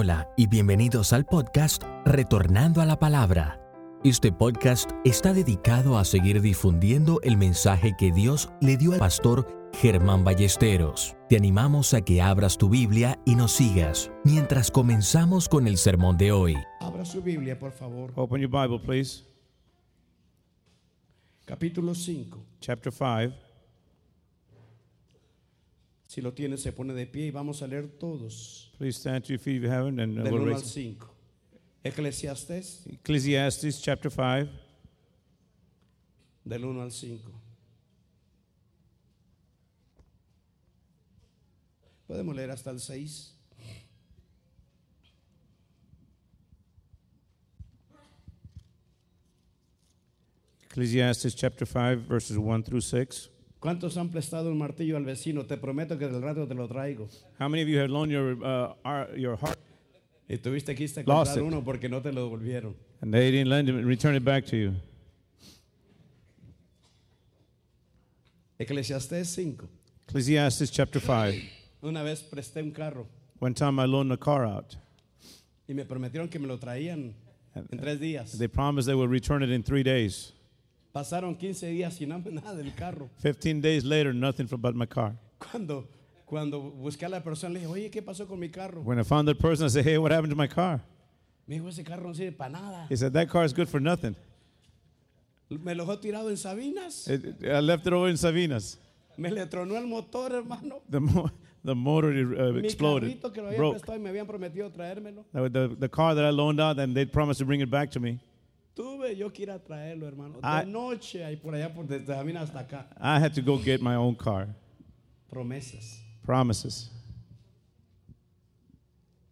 Hola y bienvenidos al podcast Retornando a la Palabra. Este podcast está dedicado a seguir difundiendo el mensaje que Dios le dio al pastor Germán Ballesteros. Te animamos a que abras tu Biblia y nos sigas mientras comenzamos con el sermón de hoy. Abra su Biblia, por favor. Open your Bible, please. Capítulo 5. Chapter 5. Si lo tiene, se pone de pie y vamos a leer todos. Please stand to your feet if you haven't, and uh, Del we'll 1 al raise 5. Eclesiastés, Ecclesiastes chapter 5. del 1 al 5. Podemos leer hasta el 6. Ecclesiastes chapter 5, verses 1 through 6. ¿Cuántos han prestado un martillo al vecino? Te prometo que del rato te lo traigo. How many of you have loaned your, uh, ar- your heart Y tuviste que irte a comprar uno porque no te lo devolvieron. and they didn't lend it return it back to you? Eclesiastés 5. Ecclesiastes chapter 5. Una vez presté un carro One time I loaned a car out. y me prometieron que me lo traían en tres días. They promised they would return it in three days. Pasaron 15 días sin nada del carro. 15 days later, nothing from but my car. Cuando, cuando busqué a la persona, le dije, oye, ¿qué pasó con mi carro? When I found that person, I said, Hey, what happened to my car? Me dijo, ese carro no sirve para nada. He said, That car is good for nothing. Me lo dejó tirado en Sabinas. It- I left it over in Savinas. Me le tronó el motor, hermano. The, mo- the motor uh, exploded, carrito que lo había broke. y me habían prometido traérmelo. The, the, the car that I loaned out, and they promised to bring it back to me. Tuve yo que ir a traerlo, hermano. De noche, ahí por allá, por desde Sabinas hasta acá. I had to go get my own car. Promesas, Promises.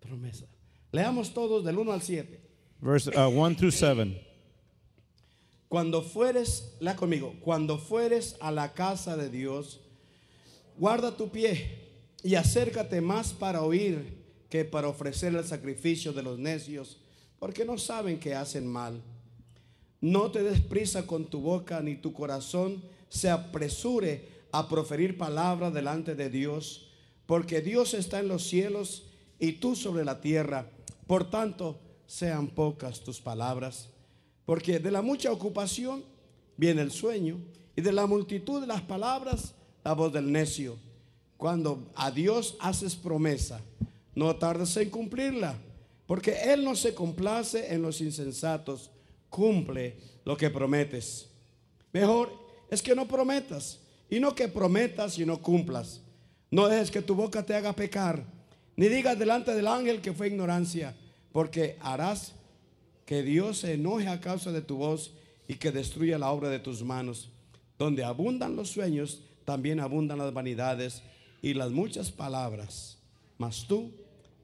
promesas. Leamos todos del 1 al 7. Verse uh, 1 through 7. Cuando fueres, la conmigo, cuando fueres a la casa de Dios, guarda tu pie y acércate más para oír que para ofrecer el sacrificio de los necios, porque no saben que hacen mal. No te des prisa con tu boca, ni tu corazón se apresure a proferir palabras delante de Dios, porque Dios está en los cielos y tú sobre la tierra. Por tanto, sean pocas tus palabras, porque de la mucha ocupación viene el sueño, y de la multitud de las palabras la voz del necio. Cuando a Dios haces promesa, no tardes en cumplirla, porque Él no se complace en los insensatos, cumple lo que prometes. Mejor es que no prometas, y no que prometas y no cumplas. No dejes que tu boca te haga pecar, ni digas delante del ángel que fue ignorancia, porque harás que Dios se enoje a causa de tu voz y que destruya la obra de tus manos. Donde abundan los sueños, también abundan las vanidades y las muchas palabras. Mas tú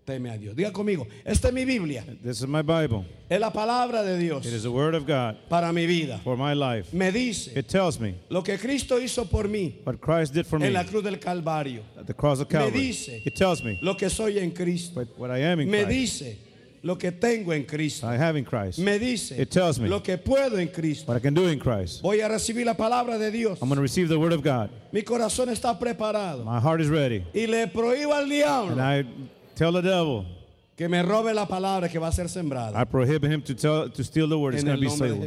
teme a Dios. Diga conmigo, esta es mi Biblia, This is my Bible. es la palabra de Dios It is the Word of God para mi vida. for my life. Me dice It tells me lo que Cristo hizo por mí what Christ did for me en la cruz del Calvario. at the cross of Me Calvary. dice It tells me lo que soy en Cristo. what, what I am in Me Christ. dice lo que tengo en Cristo. I have in Christ. Me dice It tells me lo que puedo en Cristo. What I can do in Christ. Voy a recibir la palabra de Dios. I'm going to receive the Word of God. Mi corazón está preparado. My heart is ready. Y le prohíbo al And diablo I tell the devil, que me robe la palabra que va a ser sembrada. I prohibit him to tell to steal the word. It's En going to be stolen.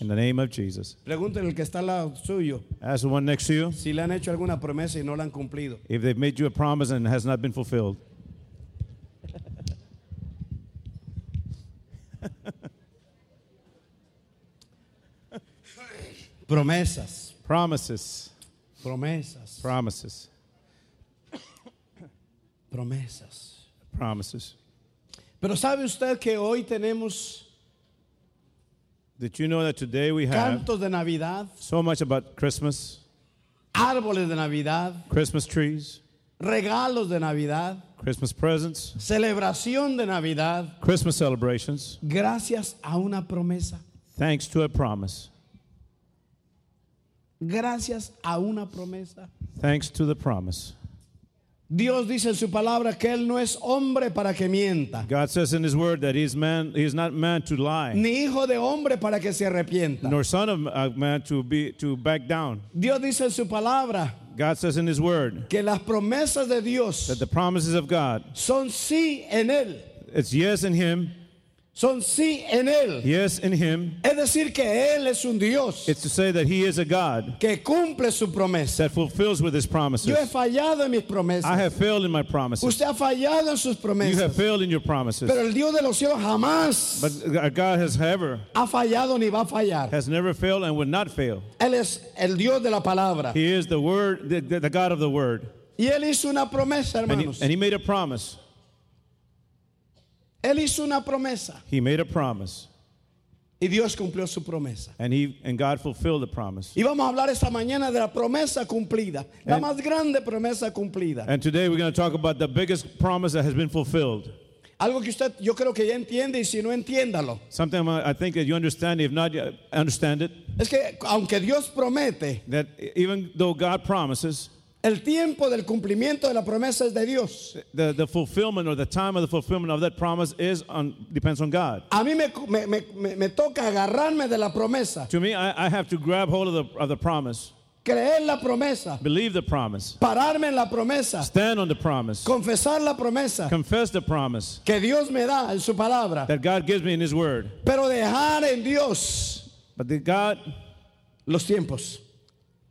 In the name of Jesus. Pregúntenle al que está al lado suyo Ask the one next to you si le han hecho alguna promesa y no la han cumplido. if they've made you a promise and it has not been fulfilled. Promesas, Promises. promesas, Promises. promesas. Promises. Pero ¿sabe usted que hoy tenemos Did you know that today we have cantos de Navidad, so much about Christmas, árboles de Navidad, Christmas trees, regalos de Navidad, Christmas presents, celebración de Navidad, Christmas celebrations, gracias a una promesa? thanks to a promise? Gracias a una promesa. Thanks to the promise. Dios dice en su palabra que Él no es hombre para que mienta, God says in His Word that He's man, He is not man to lie, ni hijo de hombre para que se arrepienta. nor son of uh, man to be to back down. Dios dice en su palabra God says in His Word que las promesas de Dios that the promises of God son sí en Él It's yes in Him, son sí en Él. yes in Him. Es decir, que Él es un Dios It's to say that He is a God que cumple su promesa. that fulfills with His promises. Yo he fallado en mis promesas. I have failed in my promises. Usted ha fallado en sus promesas. You have failed in your promises. Pero el Dios de los cielos jamás But uh, God has ever, ha fallado ni va a fallar. has never failed and will not fail. Él es el Dios de la palabra. He is the Word, the, the God of the Word. Y Él hizo una promesa, And he, hermanos. and he made a promise. Él hizo una promesa. He made a promise. Y Dios cumplió su promesa. And he and God fulfilled the promise. Y vamos a hablar esta mañana de la promesa cumplida. La And- más grande promesa cumplida. And today we're going to talk about the biggest promise that has been fulfilled. Algo que usted yo creo que ya entiende y si no entiéndalo. Something I think that you understand, if not, understand it, Es que aunque Dios promete, that even though God promises, el tiempo del cumplimiento de la promesa es de Dios. the, the fulfillment or the time of the fulfillment of that promise is on, depends on God. A mí me, me- me- me- toca agarrarme de la promesa, To me, I, I have to grab hold of the, of the promise, creer la promesa, believe the promise, pararme en la promesa, stand on the promise, confesar la promesa confess the promise que Dios me da en su palabra, that God gives me in His Word. pero dejar en Dios But the God, los tiempos.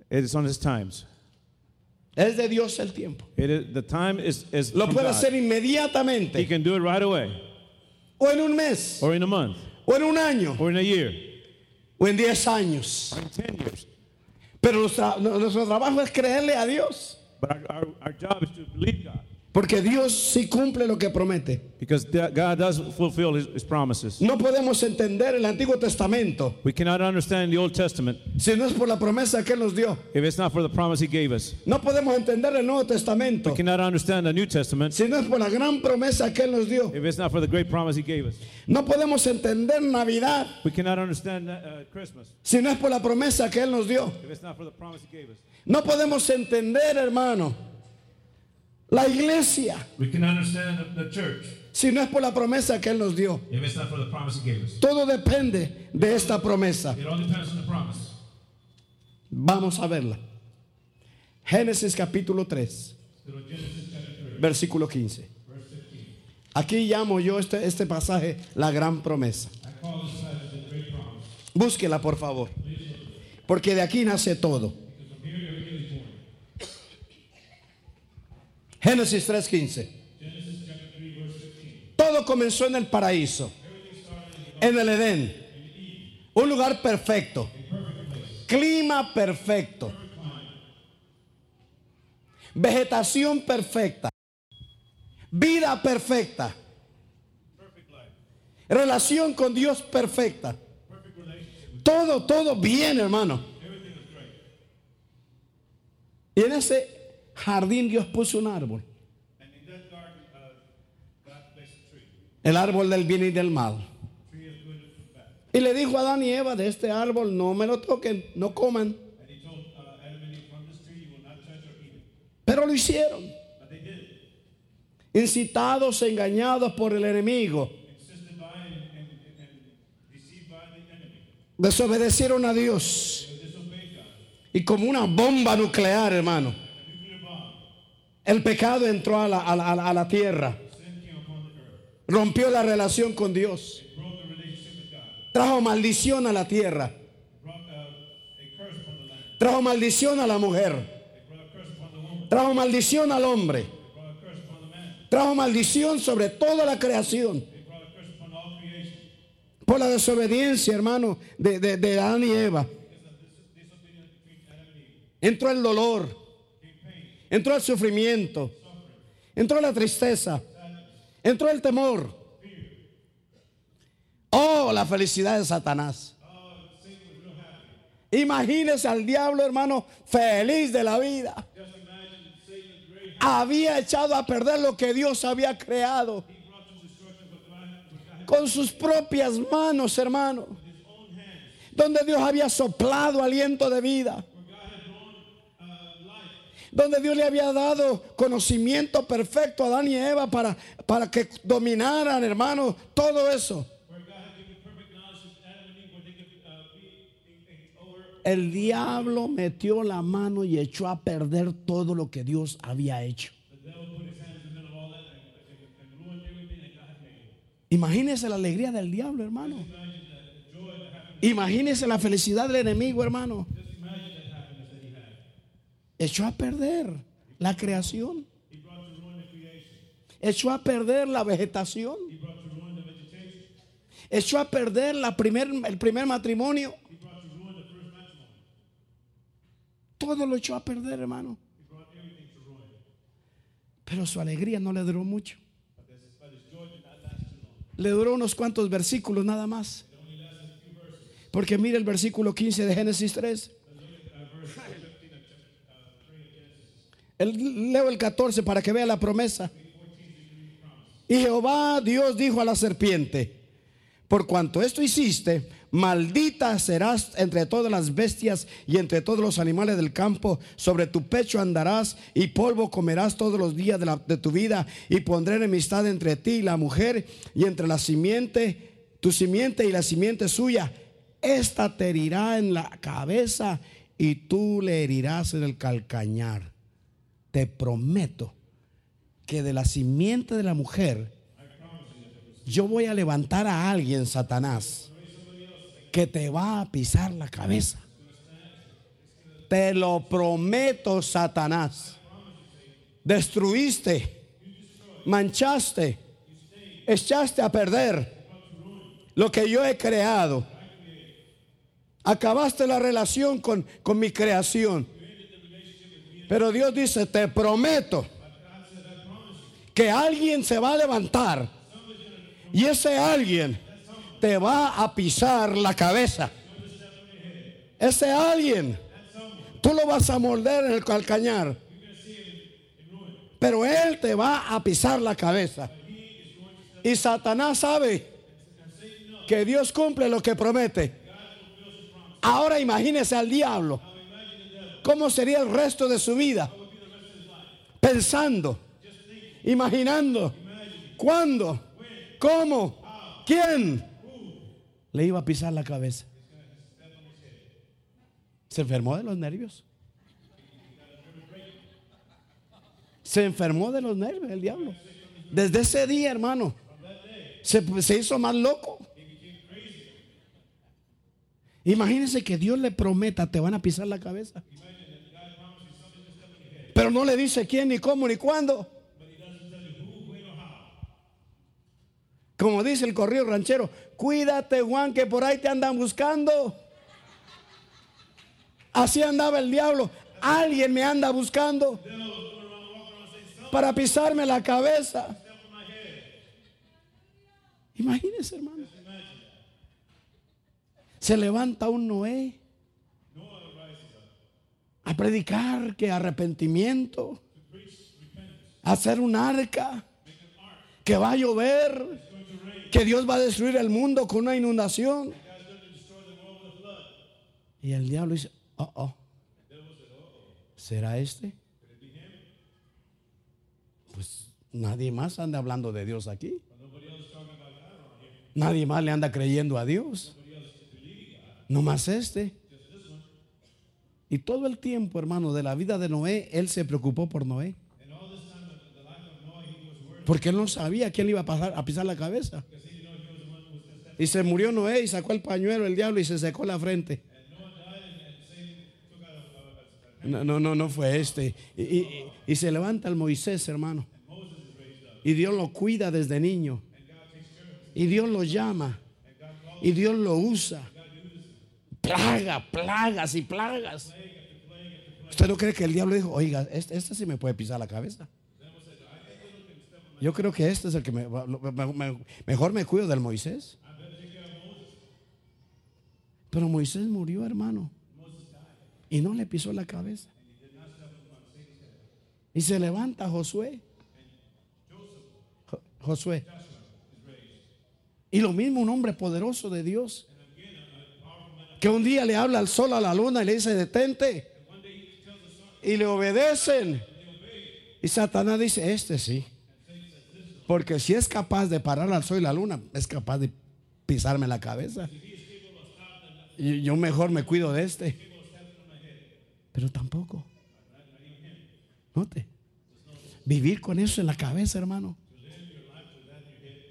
it is on His times. Es de Dios el tiempo. It is, the time is, is Lo from puede God. hacer He can do it right away, o en un mes, or in a month, o en un año, or in a year, o en diez años. or in 10 years. Pero nuestra- nuestro trabajo es creerle a Dios, But our, our, our job is to believe God. Porque Dios sí cumple lo que promete. Because God does fulfill his, his promises. No podemos entender el Antiguo Testamento We cannot understand the Old Testament si no es por la promesa que Él nos dio. if it's not for the promise He gave us. No podemos entender el Nuevo Testamento We cannot understand the New Testament si no es por la gran promesa que Él nos dio. if it's not for the great promise He gave us. No podemos entender Navidad We cannot understand uh, Christmas si no es por la promesa que Él nos dio. if it's not for the promise He gave us. No podemos entender, hermano, la iglesia We cannot understand the, the church si no es por la promesa que Él nos dio. if it's not for the promise He gave us. Todo depende de esta promesa. It all depends on the promise. Vamos a verla. Génesis capítulo 3, versículo 15. Aquí llamo yo este, este pasaje la gran promesa. Búsquela, por favor. Porque de aquí nace todo. Génesis 3:15. Todo comenzó en el paraíso, en el Edén. Un lugar perfecto, clima perfecto, vegetación perfecta, vida perfecta, relación con Dios perfecta. Todo, todo bien, hermano. Y en ese jardín Dios puso un árbol. El árbol del bien y del mal. Y le dijo a Adán y Eva, de este árbol no me lo toquen, no coman. Pero lo hicieron. Incitados, engañados por el enemigo. Desobedecieron a Dios. Y como una bomba nuclear, hermano. El pecado entró a la, a la- a la- tierra. Rompió la relación con Dios. Trajo maldición a la tierra. Trajo maldición a la mujer. Trajo maldición al hombre. Trajo maldición sobre toda la creación. Por la desobediencia, hermano, de, de, de Adán y Eva. Entró el dolor. Entró el sufrimiento. Entró la tristeza. Entró el temor. Oh, la felicidad de Satanás. Imagínese al diablo, hermano, feliz de la vida. Había echado a perder lo que Dios había creado. Con sus propias manos, hermano. Donde Dios había soplado aliento de vida. Donde Dios le había dado conocimiento perfecto a Adán y Eva para, para que dominaran, hermano, todo eso. El diablo metió la mano y echó a perder todo lo que Dios había hecho. Imagínese la alegría del diablo, hermano. Imagínese la felicidad del enemigo, hermano. Echó a perder la creación. Echó a perder la vegetación. Echó a perder primer, el primer matrimonio. Todo lo echó a perder, hermano. Pero su alegría no le duró mucho. Le duró unos cuantos versículos nada más. Porque mire el versículo 15 de Génesis 3. El- leo el 14 para que vea la promesa. Y Jehová Dios dijo a la serpiente, por cuanto esto hiciste, maldita serás entre todas las bestias y entre todos los animales del campo, sobre tu pecho andarás y polvo comerás todos los días de, tu vida, y pondré enemistad entre ti y la mujer, y entre la simiente, tu simiente y la simiente suya. Esta te herirá en la cabeza y tú le herirás en el calcañar. Te prometo que de la simiente de la mujer, yo voy a levantar a alguien, Satanás, que te va a pisar la cabeza. Te lo prometo, Satanás. Destruiste, manchaste, echaste a perder lo que yo he creado. Acabaste la relación con, con mi creación. Pero Dios dice, te prometo que alguien se va a levantar y ese alguien te va a pisar la cabeza. Ese alguien, tú lo vas a morder en el calcañar, pero él te va a pisar la cabeza. Y Satanás sabe que Dios cumple lo que promete. Ahora imagínese al diablo. ¿Cómo sería el resto de su vida? Pensando, imaginando, cuándo, cómo, quién le iba a pisar la cabeza. Se enfermó de los nervios. Se enfermó de los nervios el diablo. Desde ese día, hermano, se, hizo más loco. Imagínense que Dios le prometa, te van a pisar la cabeza. Pero no le dice quién, ni cómo, ni cuándo. Como dice el corrido ranchero, cuídate Juan, que por ahí te andan buscando. Así andaba el diablo. Alguien me anda buscando para pisarme la cabeza. Imagínense, hermano. Se levanta un Noé predicar que arrepentimiento, hacer un arca, que va a llover, que Dios va a destruir el mundo con una inundación. Y el diablo dice, oh, oh, ¿será este? Pues nadie más anda hablando de Dios aquí. Nadie más le anda creyendo a Dios. No más este. Y todo el tiempo, hermano, de la vida de Noé, él se preocupó por Noé. Porque él no sabía quién le iba a, pasar, a pisar la cabeza. Y se murió Noé y sacó el pañuelo el diablo y se secó la frente. No, no, no, fue este. Y- y se levanta el Moisés, hermano. Y Dios lo cuida desde niño. Y Dios lo llama. Y Dios lo usa. Plaga, plagas y plagas. ¿Usted no cree que el diablo dijo, oiga, este, este sí me puede pisar la cabeza? Yo creo que este es el que me, mejor me cuido del Moisés. Pero Moisés murió, hermano. Y no le pisó la cabeza. Y se levanta Josué. Jo- Josué. Y lo mismo un hombre poderoso de Dios. Que un día le habla al sol, a la luna y le dice, detente. Y le obedecen. Y Satanás dice, este sí. Porque si es capaz de parar al sol y la luna, es capaz de pisarme la cabeza. Y yo mejor me cuido de este. Pero tampoco. Note. Vivir con eso en la cabeza, hermano.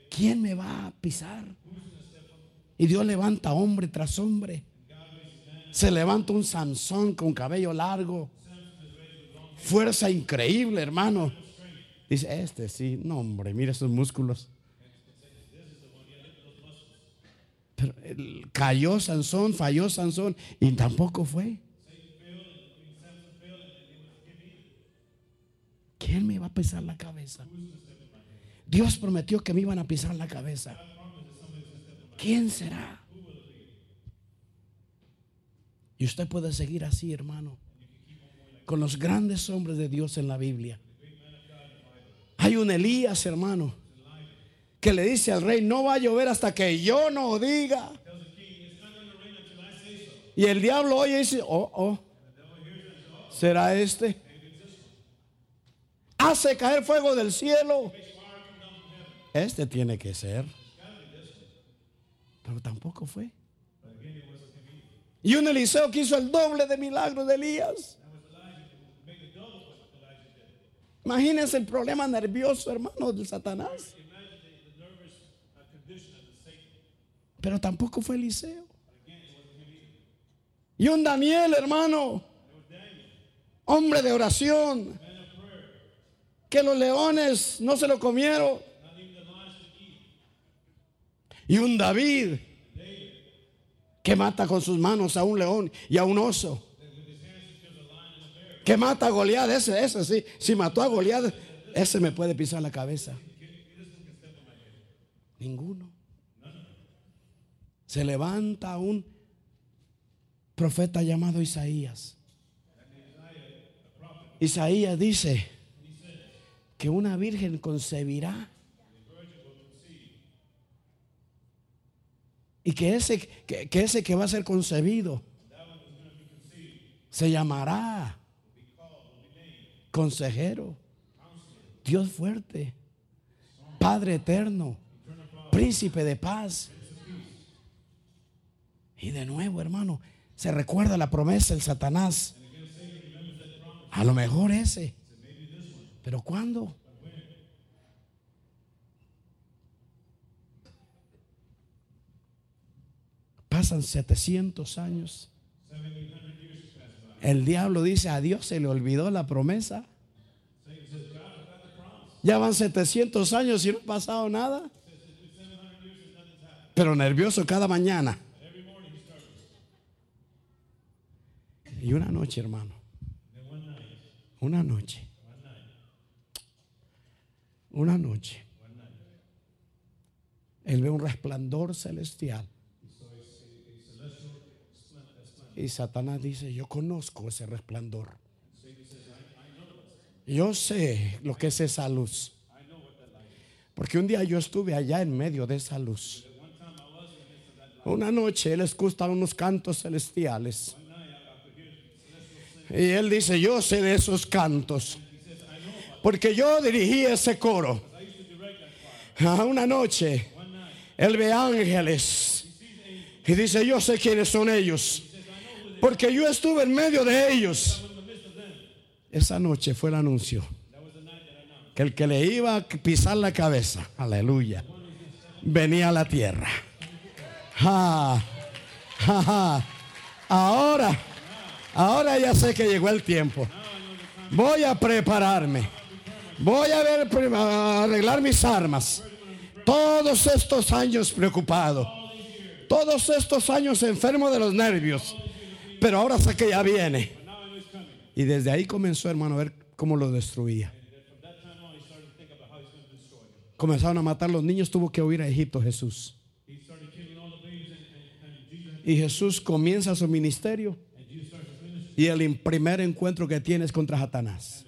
¿quién me va a pisar? Y Dios levanta hombre tras hombre. Se levanta un Sansón con cabello largo. Fuerza increíble, hermano. Dice, este sí, no hombre, mira esos músculos. Pero cayó Sansón, falló Sansón y tampoco fue. ¿Quién me va a pisar la cabeza? Dios prometió que me iban a pisar la cabeza. ¿Quién será? Y usted puede seguir así, hermano, con los grandes hombres de Dios en la Biblia. Hay un Elías, hermano, que le dice al rey, no va a llover hasta que yo no diga. Y el diablo oye y dice, oh, oh, ¿será este? Hace caer fuego del cielo. Este tiene que ser. Pero tampoco fue. Y un Eliseo que hizo el doble de milagros de Elías. Imagínense el problema nervioso, hermano, del Satanás. Pero tampoco fue Eliseo. Y un Daniel, hermano, hombre de oración, que los leones no se lo comieron. Y un David que mata con sus manos a un león y a un oso. Que mata a Goliat, ese, ese sí. Si mató a Goliat, ese me puede pisar la cabeza. Ninguno. Se levanta un profeta llamado Isaías. Isaías dice que una virgen concebirá y que ese que, ese que va a ser concebido se llamará consejero, Dios fuerte, Padre eterno, príncipe de paz. Y de nuevo, hermano, se recuerda la promesa del Satanás. A lo mejor ese. Pero ¿cuándo? Pasan 700 años. El diablo dice, a Dios se le olvidó la promesa. Ya van 700 años y no ha pasado nada. Pero nervioso cada mañana. Y una noche, hermano. Una noche. Una noche. Él ve un resplandor celestial. Y Satanás dice, yo conozco ese resplandor. Yo sé lo que es esa luz. Porque un día yo estuve allá en medio de esa luz. Una noche él escucha unos cantos celestiales. Y él dice, yo sé de esos cantos. Porque yo dirigí ese coro. Una noche, él ve ángeles. Y dice, yo sé quiénes son ellos. Porque yo estuve en medio de ellos. Esa noche fue el anuncio. Que el que le iba a pisar la cabeza, aleluya, venía a la tierra. Ja, ja, ja. Ahora, ahora ya sé que llegó el tiempo. Voy a prepararme. Voy a ver, a arreglar mis armas. Todos estos años preocupado. Todos estos años enfermo de los nervios. Pero ahora sé que ya viene. Y desde ahí comenzó, hermano, a ver cómo lo destruía. Comenzaron a matar los niños, tuvo que huir a Egipto Jesús. Y Jesús comienza su ministerio. Y el primer encuentro que tiene es contra Satanás.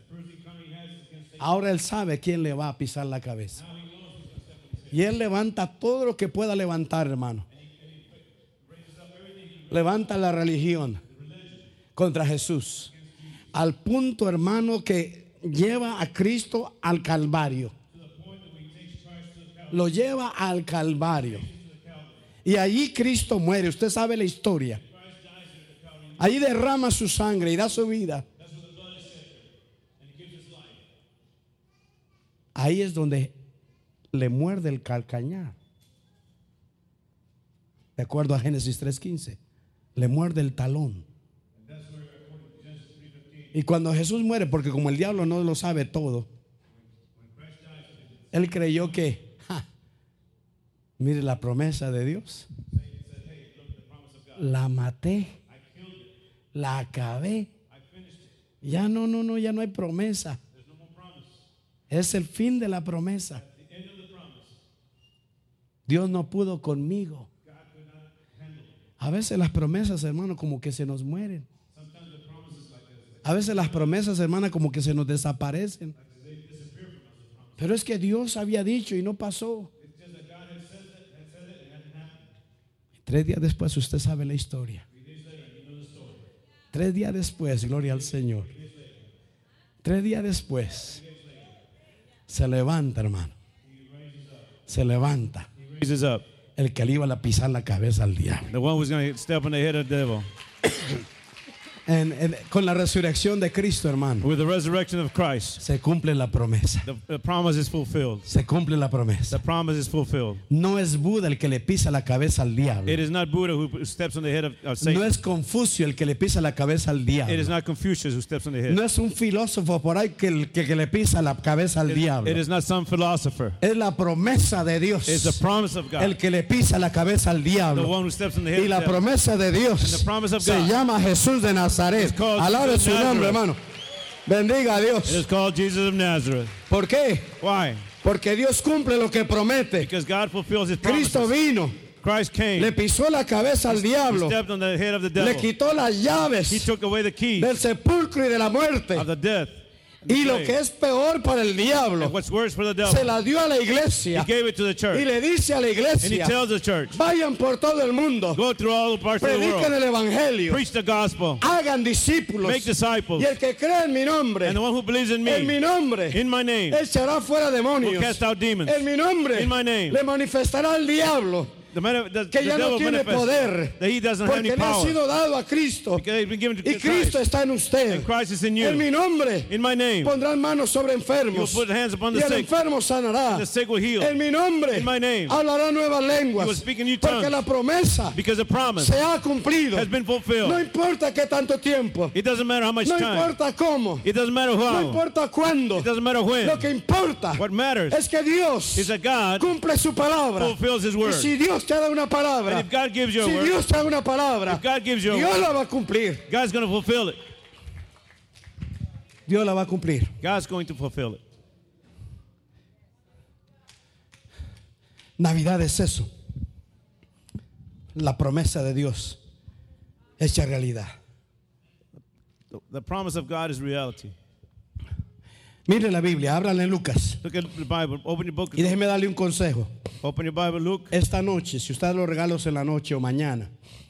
Ahora él sabe quién le va a pisar la cabeza. Y él levanta todo lo que pueda levantar, hermano. Levanta la religión contra Jesús. Al punto, hermano, que lleva a Cristo al Calvario. Lo lleva al Calvario. Y allí Cristo muere. Usted sabe la historia. Ahí derrama su sangre y da su vida. Ahí es donde le muerde el calcañar. De acuerdo a Génesis 3.15, le muerde el talón. Y cuando Jesús muere, porque como el diablo no lo sabe todo, él creyó que, mire la promesa de Dios, la maté, la acabé. Ya no, no, no, ya no hay promesa. Es el fin de la promesa. Dios no pudo conmigo. A veces las promesas, hermano, como que se nos mueren. A veces las promesas, hermana, como que se nos desaparecen. Pero es que Dios había dicho y no pasó. Tres días después usted sabe la historia. Tres días después, gloria al Señor. Tres días después, se levanta, hermano. Se levanta el que le iba a pisar la cabeza al diablo. En- en- con la resurrección de Cristo, hermano, With the resurrection of Christ, se cumple la promesa. the, the promise is fulfilled. Se cumple la The promesa. promise is fulfilled. No es Buda el que le pisa la cabeza al diablo. It is not Buddha who steps on the head of, of Satan. No es Confucio el que le pisa la cabeza al It is diablo. not Confucius who steps on the head. No es un filósofo por ahí que, el- que- que le pisa la cabeza al It- diablo. it is not some philosopher. Es la promesa de Dios It's the promise of God. el que le pisa la cabeza al the diablo. one who steps on the head Y la the promesa de Dios And the promise of se God llama Jesús de Nazaret. Called Alabe su nombre, hermano. Bendiga a It Dios. is called Jesus of Nazareth. ¿Por qué? Why? Porque Dios cumple lo que promete. Because God fulfills his promises. Cristo vino, Christ came. le pisó la cabeza al He diablo, stepped on the head of the le devil. quitó las He llaves took away the keys del sepulcro y de la muerte. of the death. Y lo que es peor para el diablo, And what's worse for the devil? se la dio a la iglesia y le dice a la iglesia, church, vayan por todo el mundo, prediquen el evangelio, Preach the gospel. hagan discípulos. Make disciples. Y el que cree en mi nombre, And the one who believes in en mi me, nombre, in my name, echará fuera will demonios. cast out demons. En mi nombre, In my name. le manifestará al diablo que ya no tiene poder, that he doesn't have porque le ha sido dado a Cristo y Cristo está en usted. En mi nombre pondrán manos sobre enfermos y el sick. enfermo sanará. En mi nombre In my name. hablará nuevas lenguas porque la promesa se ha cumplido. has been No importa qué tanto tiempo, no importa cómo, no importa cuándo. Lo que importa es que Dios cumple su palabra. fulfills His Y si Dios te da una palabra, And if God gives you a si word, Dios te da una palabra, if God gives you a Dios word, la va a cumplir. God's going to fulfill it. Dios la va a cumplir. God's going to fulfill it. Navidad es eso. La promesa de Dios hecha realidad. The promise of God is reality. Mire la Biblia, ábrala en Lucas. Look at the Bible. Open your book. Y déjeme darle un consejo. Open your Bible. Look Esta noche, si usted da los regalos en la noche o mañana,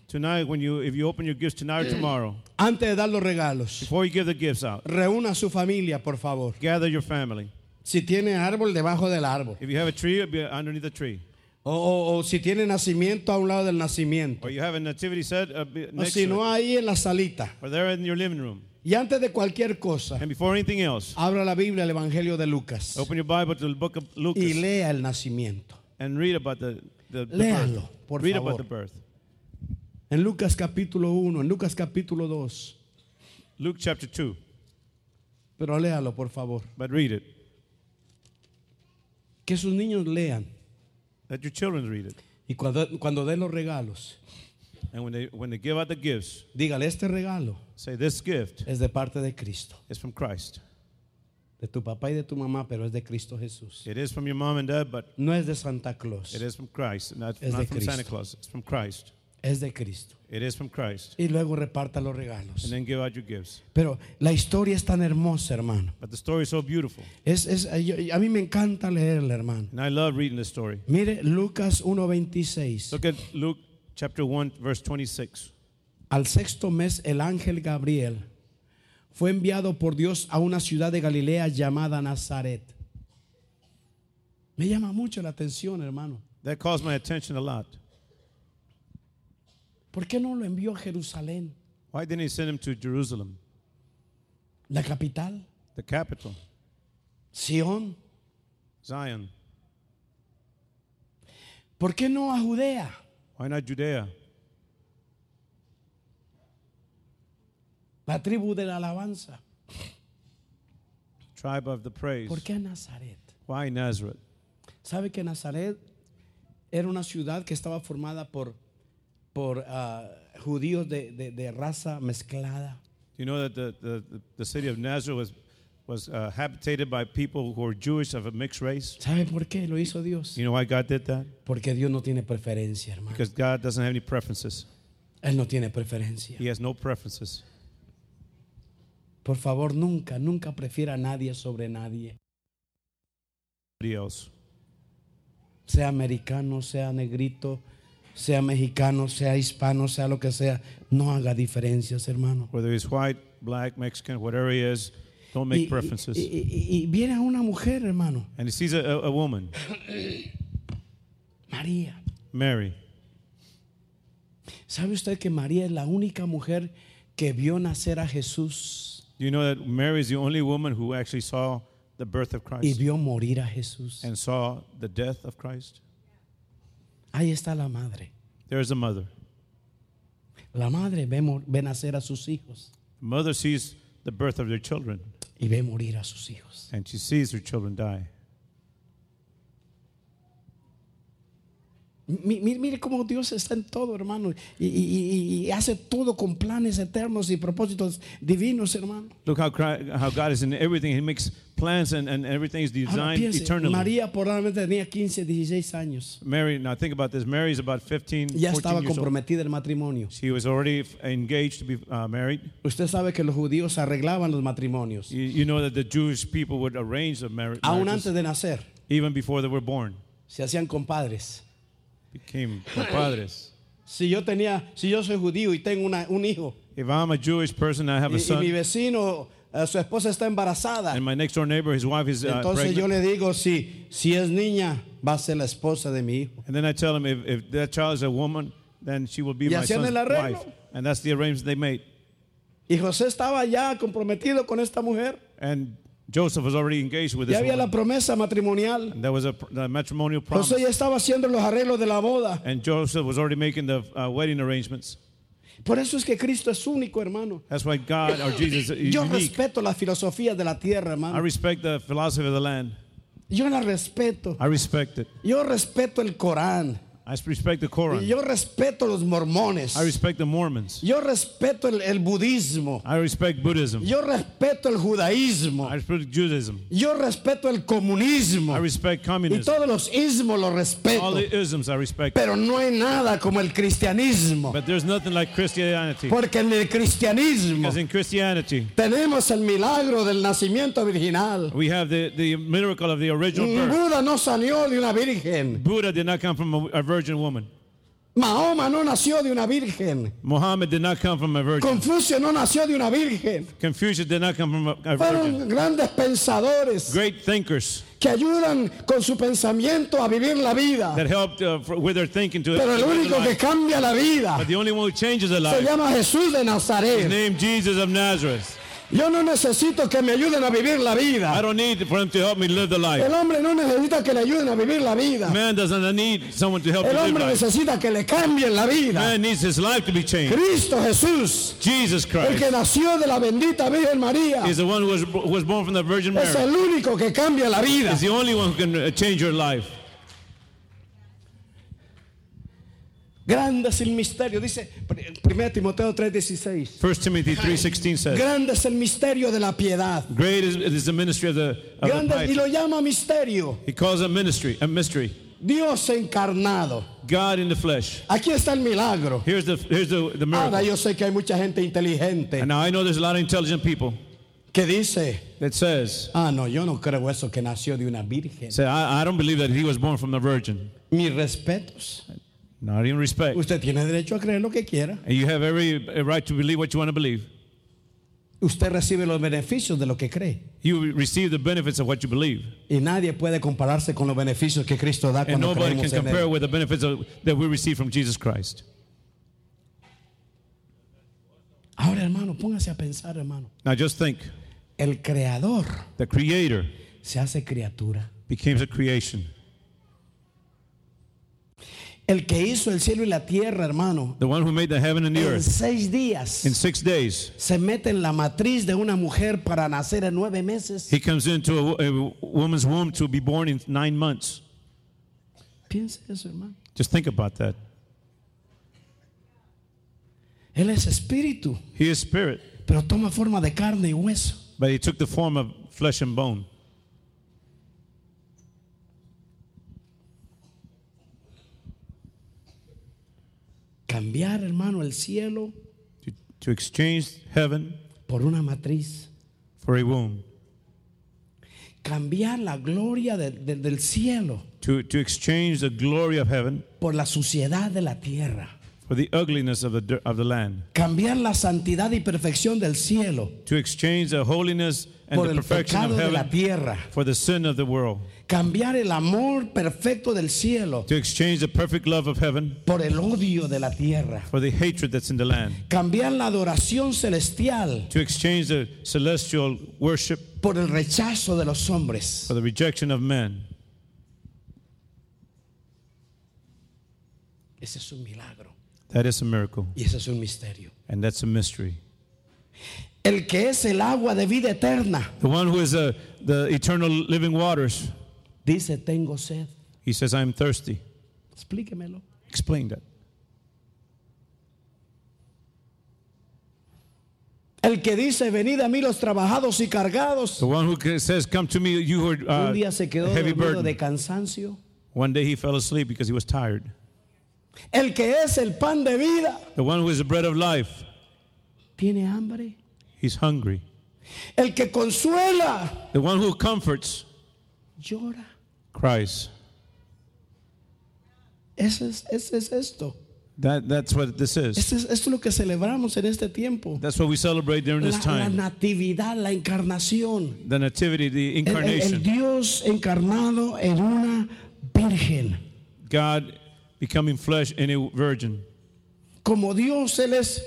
tonight when you if you open your gifts tonight or tomorrow. antes de dar los regalos, Before you give the gifts out, reúna a su familia, por favor. gather your family. Si tiene árbol, debajo del árbol. If you have a tree, be underneath the tree. O, o- o si tiene nacimiento, a un lado del nacimiento. Or you have a nativity set uh, be- O next si no, ahí en la salita. Or there in your living room. Y antes de cualquier cosa, And before anything else, abra la Biblia, el Evangelio de Lucas. open your Bible to the book of Lucas Y lea el nacimiento. and read about the, the, the Léalo, birth. por read favor. about the birth. En Lucas capítulo 1, en Lucas capítulo 2. Luke chapter 2. Pero léalo, por favor. But read it. Que sus niños lean. Let your children read it. Y cuando, cuando den los regalos, And when they when they give out the gifts, dígale, este regalo say this gift es de parte de Cristo. is from Christ. De tu papá y de tu mamá, pero es de Cristo Jesús. It is from your mom and dad, but No es de Santa Claus. it is from Christ, not, Es not de from Santa Cristo. Claus. It's from Christ. Es de Cristo. It is from Christ. Y luego reparta los regalos. And then give out your gifts. Pero la historia es tan hermosa, hermano. But the story is so beautiful. Es, es- yo- a mí me encanta leerla, hermano. And I love reading this story. Mire Lucas 1.26. Look at Luke chapter 1, verse 26. Al sexto mes el ángel Gabriel fue enviado por Dios a una ciudad de Galilea llamada Nazaret. Me llama mucho la atención, hermano. That caused my attention a lot. ¿Por qué no lo envió a Jerusalén, Why didn't he send him to Jerusalem, la capital? the capital, Sión, Zion, ¿Por qué no a Judea? Why not Judea? La tribu de la alabanza. Tribe of the praise. ¿Por qué Nazaret? Why Nazareth? ¿Sabe que Nazaret era una ciudad que estaba formada por, por ah, judíos de, de- de raza mezclada? You know that the, the, the city of Nazareth was, was uh, habitated by people who were Jewish of a mixed race. ¿Sabe por qué lo hizo Dios? You know why God did that? Porque Dios no tiene preferencia, hermano. Because God doesn't have any preferences. Él no tiene preferencia. He has no preferences. Por favor, nunca, nunca prefiera a nadie sobre nadie. Else. Sea americano, sea negrito, sea mexicano, sea hispano, sea lo que sea. No haga diferencias, hermano. Whether he's white, black, Mexican, whatever he is, don't Y, make preferences. y- y- y viene a una mujer, hermano, And he sees a, a, a woman, María. Mary. ¿Sabe usted que María es la única mujer que vio nacer a Jesús You know that Mary is the only woman who actually saw the birth of y Christ vio morir a Jesús? and saw the death of Christ. Ahí está la madre. There's a mother. La madre ve, ve nacer a sus hijos The mother sees the birth of their children y ve morir a sus hijos. and she sees her children die. Mi- mi- Mire cómo Dios está en todo, hermano, y, y- y- hace todo con planes eternos y propósitos divinos, hermano. Look how, Christ, how God is in everything. He makes plans and, and everything is designed piense, eternally. María probablemente tenía 15, 16 años. Mary, now think about this. Mary's about 15, Ya 14 estaba comprometida el matrimonio. She was already engaged to be uh, married. Usted sabe que los judíos arreglaban los matrimonios, You, you know that the Jewish people would arrange the marri- aún antes de nacer. even before they were born. Se hacían compadres. Became compadres. Si yo tenía, si yo soy judío y tengo una- un hijo If I'm a Jewish person, I have y, a y son, mi vecino, eh, su esposa está embarazada, and my next door neighbor, his wife is uh, entonces yo pregnant. le digo, si, si es niña, va a ser la esposa de mi hijo. And then I tell him if, if that child is a woman, then she will be Y my hacían son's el arreglo. wife. And that's the arrangement they made. Y José estaba ya comprometido con esta mujer. And Joseph was already engaged with Ya this había la woman. promesa matrimonial. There was a, pr- matrimonial promise. José ya estaba haciendo los arreglos de la boda. And Joseph was already making the uh, wedding arrangements. Por eso es que Cristo es único, hermano. That's why God or Jesus is Yo unique. respeto las filosofías de la tierra, I hermano. respect the philosophy of the land. Yo la respeto. I respect it. Yo respeto el Corán. I respect the Y Quran. yo respeto los mormones. I respect the Mormons. Yo respeto el, el budismo. I respect Buddhism. Yo respeto el judaísmo. I respect Judaism. Yo respeto el comunismo. I respect Y communism. todos los ismos los All respeto. the isms I respect. Pero no hay nada como el cristianismo. But there's nothing like Christianity. Porque en el cristianismo Because in Christianity, tenemos el milagro del nacimiento virginal. we have the, the miracle of the original birth. Buda no salió de una virgen. Buddha did not come from a, a virgin woman. Mahoma no nació de una virgen. Muhammad did not come from a virgin. Confucio no nació de una virgen. Confucius did not come from a, a virgin. Fueron grandes pensadores Great thinkers que ayudan con su pensamiento a vivir la vida. that helped uh, with their thinking to Pero el único que cambia la vida But the only one who changes a se life llama Jesús de Nazaret. named Jesus of Nazareth. Yo no necesito que me ayuden a vivir la I vida. don't need for him to help me live the life. El hombre no necesita que le ayuden a vivir la vida. Man doesn't need someone to help El live hombre life. necesita que le cambien la vida. Man needs his life to be changed. Cristo Jesús, Jesus el Christ que nació de la bendita Virgen María, is the one who was, who was born from the Virgin es Mary. el único que cambia la vida. Is the only one who can uh, change your life. Grande es el misterio, dice 1 Timoteo 3:16. 1 Timothy 3.16 says, Grande es el misterio de la piedad. Great is, is the ministry of the, of the Grande y piety. lo llama misterio. He calls it ministry, a mystery. Dios encarnado. God in the flesh. Aquí está el milagro. Here's the, here's the, the Ahora miracle. yo sé que hay mucha gente inteligente And now I know there's a lot of intelligent people que dice, that says, ah, no, yo no creo eso que nació de una virgen. say, I, I don't believe that he was born from the virgin. Mis respetos. Not in respect. Usted tiene derecho a creer lo que quiera. And you have every right to believe what you want to believe. Usted recibe los beneficios de lo que cree. You receive the benefits of what you believe. Y nadie puede compararse con los beneficios que Cristo da And cuando nobody can creemos en compare Él. with the benefits of, that we receive from Jesus Christ. Ahora, hermano, póngase a pensar, hermano. Now just think, El creador the creator se hace criatura. becomes a creation. El que hizo el cielo y la tierra, hermano, the one who made the heaven and the en earth, seis días in six days, se mete en la matriz de una mujer para nacer en nueve meses. he comes into a, wo- a woman's womb to be born in nine months. Piensa eso, hermano. Just think about that. Él es espíritu, He is spirit, pero toma forma de carne y hueso. but he took the form of flesh and bone. Cambiar, hermano, el cielo To, to exchange heaven por una matriz. for a womb. Cambiar la gloria de- de- del cielo To, to exchange the glory of heaven por la suciedad de la tierra. For the ugliness of the, of the land. Cambiar la santidad y perfección del cielo To exchange the holiness and por the el perfection of de la heaven tierra. for the sin of the world. Cambiar el amor perfecto del cielo To exchange the perfect love of heaven por el odio de la tierra. for the hatred that's in the land. Cambiar la adoración celestial To exchange the celestial worship por el rechazo de los hombres. for the rejection of men. Ese es un milagro That is a miracle. y ese es un misterio. And that's a mystery. El que es el agua de vida eterna The one who is uh, the eternal living waters, dice, tengo sed. he says, I am thirsty. Explíquemelo. Explain that. El que dice, venid a mí los trabajados y cargados. The one who says, Come to me, you who are uh, Un día se quedó heavy dormido de burden. cansancio. One day he fell asleep because he was tired. El que es el pan de vida The one who is the bread of life, tiene hambre. he's hungry. El que consuela The one who comforts, llora. cries. Eso es, eso es esto. That, that's what this is. Esto es, esto es lo que celebramos en este tiempo. That's what we celebrate during La, this la time. natividad, la encarnación. The nativity, the El, el- el incarnation. Dios encarnado en una virgen. God becoming flesh in a virgin. Como Dios, Él es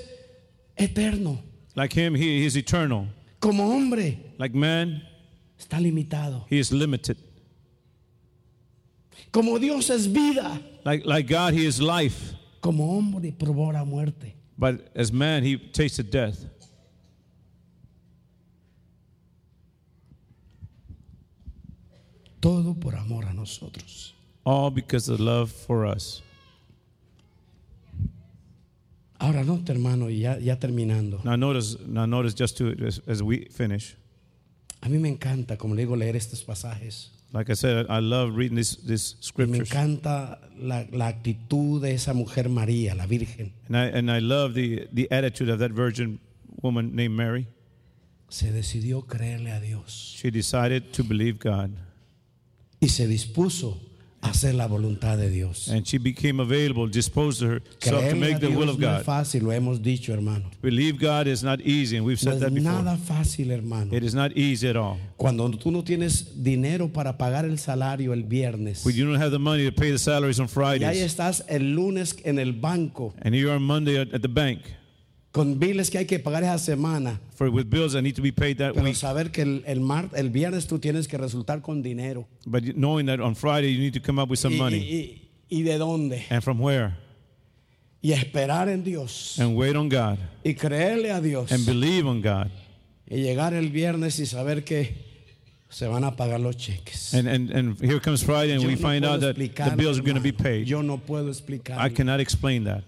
eterno. Like him, he, is eternal. Como hombre, Like man, está limitado. he is limited. Como Dios es vida. Like, like God, he is life. Como hombre, probó la muerte. But as man, he tasted death. Todo por amor a nosotros. All because of love for us. Ahora note, hermano, y ya, ya terminando. Now notice, now notice just to as, as we finish. A mí me encanta, como le digo, leer estos pasajes. Like I said, I love reading this, these Y me encanta la, la actitud de esa mujer María, la Virgen. and I and I love the the attitude of that virgin woman named Mary. Se decidió creerle a Dios She decided to believe God, y se dispuso hacer la voluntad de Dios. and she became available, disposed herself to make the will of no es God. fácil, lo hemos dicho, hermano. Believe God is not easy, and we've said es that before. nada fácil, hermano. It is not easy at all. Cuando tú no tienes dinero para pagar el salario el viernes When you don't have the money to pay the salaries on y ahí Fridays, estás el lunes en el banco and you are Monday at, at the bank con biles que hay que pagar esa semana, for with bills that need to be paid that pero week, saber que el, el, mar- el viernes tú tienes que resultar con dinero. but knowing that on Friday you need to come up with some Y, money, y- y- y de dónde? and from where, Y esperar en Dios and wait on God, y creerle a Dios and believe on God, y llegar el viernes y saber que se van a pagar los cheques. and and and here comes Friday, and Yo we no find out that the bills are going to be paid. Yo no puedo explicar. I cannot explain that,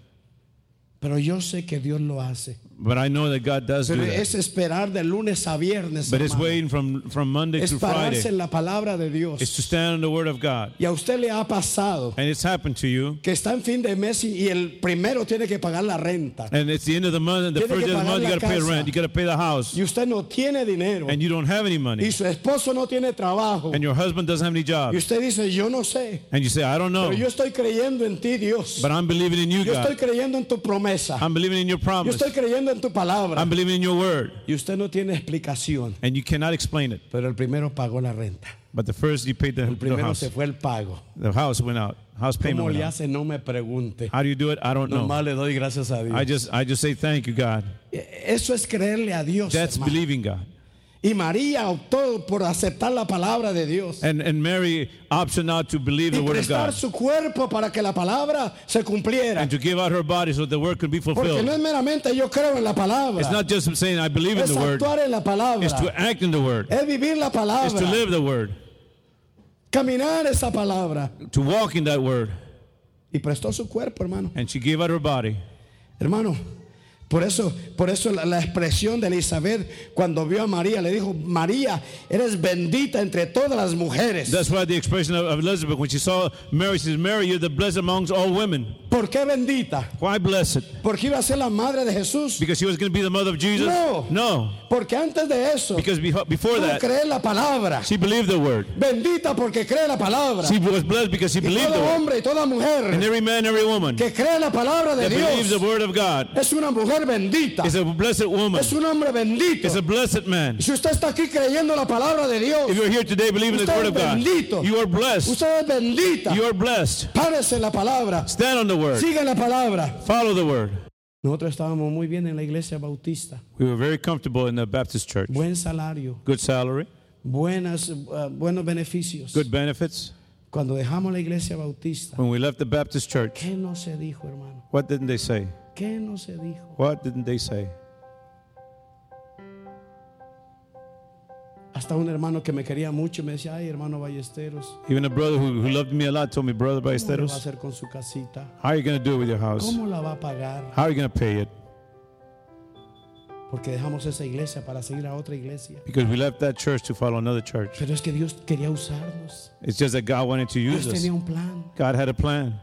Pero yo sé que Dios lo hace. But I know that God does do Pero that. es esperar de lunes a viernes. But it's waiting from from Monday Es to pararse Friday. en la palabra de Dios. It's to stand on the Word of God, Y a usted le ha pasado and it's happened to you. que está en fin de mes y, y el primero tiene que pagar la renta. And it's the end of the month, and the Tiene first que day of the pagar month, you la got to pay the casa. rent, you got to pay the house, Y usted no tiene dinero. and you don't have any money, Y su esposo no tiene trabajo. and your husband doesn't have any job, Y usted dice, yo no sé. and you say, I don't know, Pero yo estoy creyendo en ti, Dios. but I'm believing in you, Yo estoy God. creyendo en tu promesa. I'm believing in your Yo promise. estoy creyendo en tu palabra. I'm believing in your word, Y usted no tiene explicación. and you cannot explain it. Pero el primero pagó la renta. But the first you paid the, El the house. se fue el pago. The house went out. House payment ¿Cómo le hace? No me pregunte. How do you do it? I don't know. Nomás le doy gracias a Dios. I just I just say thank you, God. Eso es creerle a Dios. That's hermano. believing God. Y María optó por aceptar la palabra de Dios. And, and Mary opted not to believe Y the word of prestar God su cuerpo para que la palabra se cumpliera. and to give out her body so the word could be Porque fulfilled. no es meramente yo creo en la palabra. It's not just saying I believe in Es the word, actuar en la palabra. it's to act in the word, Es vivir la it's to palabra. live the word, Caminar esa palabra. to walk in that word. Y prestó su cuerpo, hermano. And she gave out her body. Hermano, por eso, por eso la, expresión de Elizabeth cuando vio a María le dijo, María, eres bendita entre todas las mujeres. That's why the expression of, of Elizabeth, when she saw Mary, she says, Mary, you're the blessed amongst all women. ¿Por qué bendita? Why blessed? Porque iba a ser la madre de Jesús. Because she was going to be the mother of Jesus? No. No. Porque antes de eso, Because before that, creer la palabra. she believed the word. Bendita porque cree la palabra. She was blessed because she Y believed the todo hombre y toda mujer And every man, every woman que cree la palabra de that believes the Dios word of God es una mujer bendita. is a blessed woman, Es un hombre bendito. is a blessed man. Si usted está aquí creyendo la palabra de Dios, If you're here today believing the word of God, bendito. you are blessed. usted es bendita. You are blessed. Párese la palabra. Stand on the word. Siga la palabra. Follow the word. Nosotros estábamos muy bien en la iglesia bautista. We were very comfortable in the Baptist church. Buen salario, Good salary, buenas, uh, buenos beneficios. good benefits. Cuando dejamos la iglesia bautista, When we left the Baptist church, ¿qué no se dijo, hermano? what didn't they say? ¿Qué no se dijo? What didn't they say? Hasta un hermano que me quería mucho me decía, ay, hermano Ballesteros, Even a brother who, who loved me a lot told me, Brother ¿cómo le va a Ballesteros, hacer con su casita? how are you going to do it with your house? ¿Cómo la va a pagar? How are you going to pay it? Porque dejamos esa iglesia para seguir a otra iglesia. Because we left that church to follow another church. Pero es que Dios quería usarnos. It's just that God wanted to Dios use us. tenía un plan. God had a plan.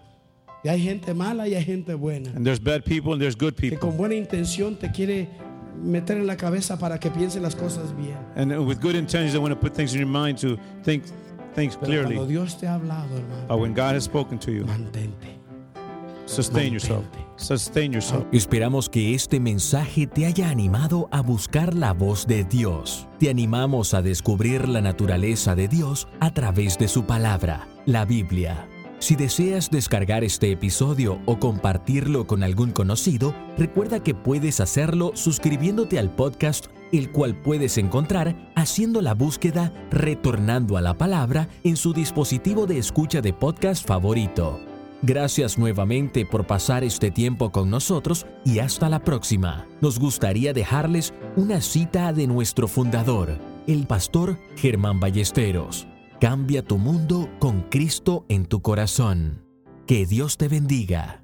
Y hay gente mala y hay gente buena. And there's bad people and there's good Que people. con buena intención te quiere meter en la cabeza para que piense las cosas bien. And with good intentions, they want to put things in your mind to think things Pero cuando clearly. Dios te ha hablado, hermano, But when God has spoken to you, mantente. sustain yourself. Sustain yourself. Esperamos que este mensaje te haya animado a buscar la voz de Dios. Te animamos a descubrir la naturaleza de Dios a través de su palabra, la Biblia. Si deseas descargar este episodio o compartirlo con algún conocido, recuerda que puedes hacerlo suscribiéndote al podcast, el cual puedes encontrar haciendo la búsqueda Retornando a la Palabra en su dispositivo de escucha de podcast favorito. Gracias nuevamente por pasar este tiempo con nosotros y hasta la próxima. Nos gustaría dejarles una cita de nuestro fundador, el pastor Germán Ballesteros. Cambia tu mundo con Cristo en tu corazón. Que Dios te bendiga.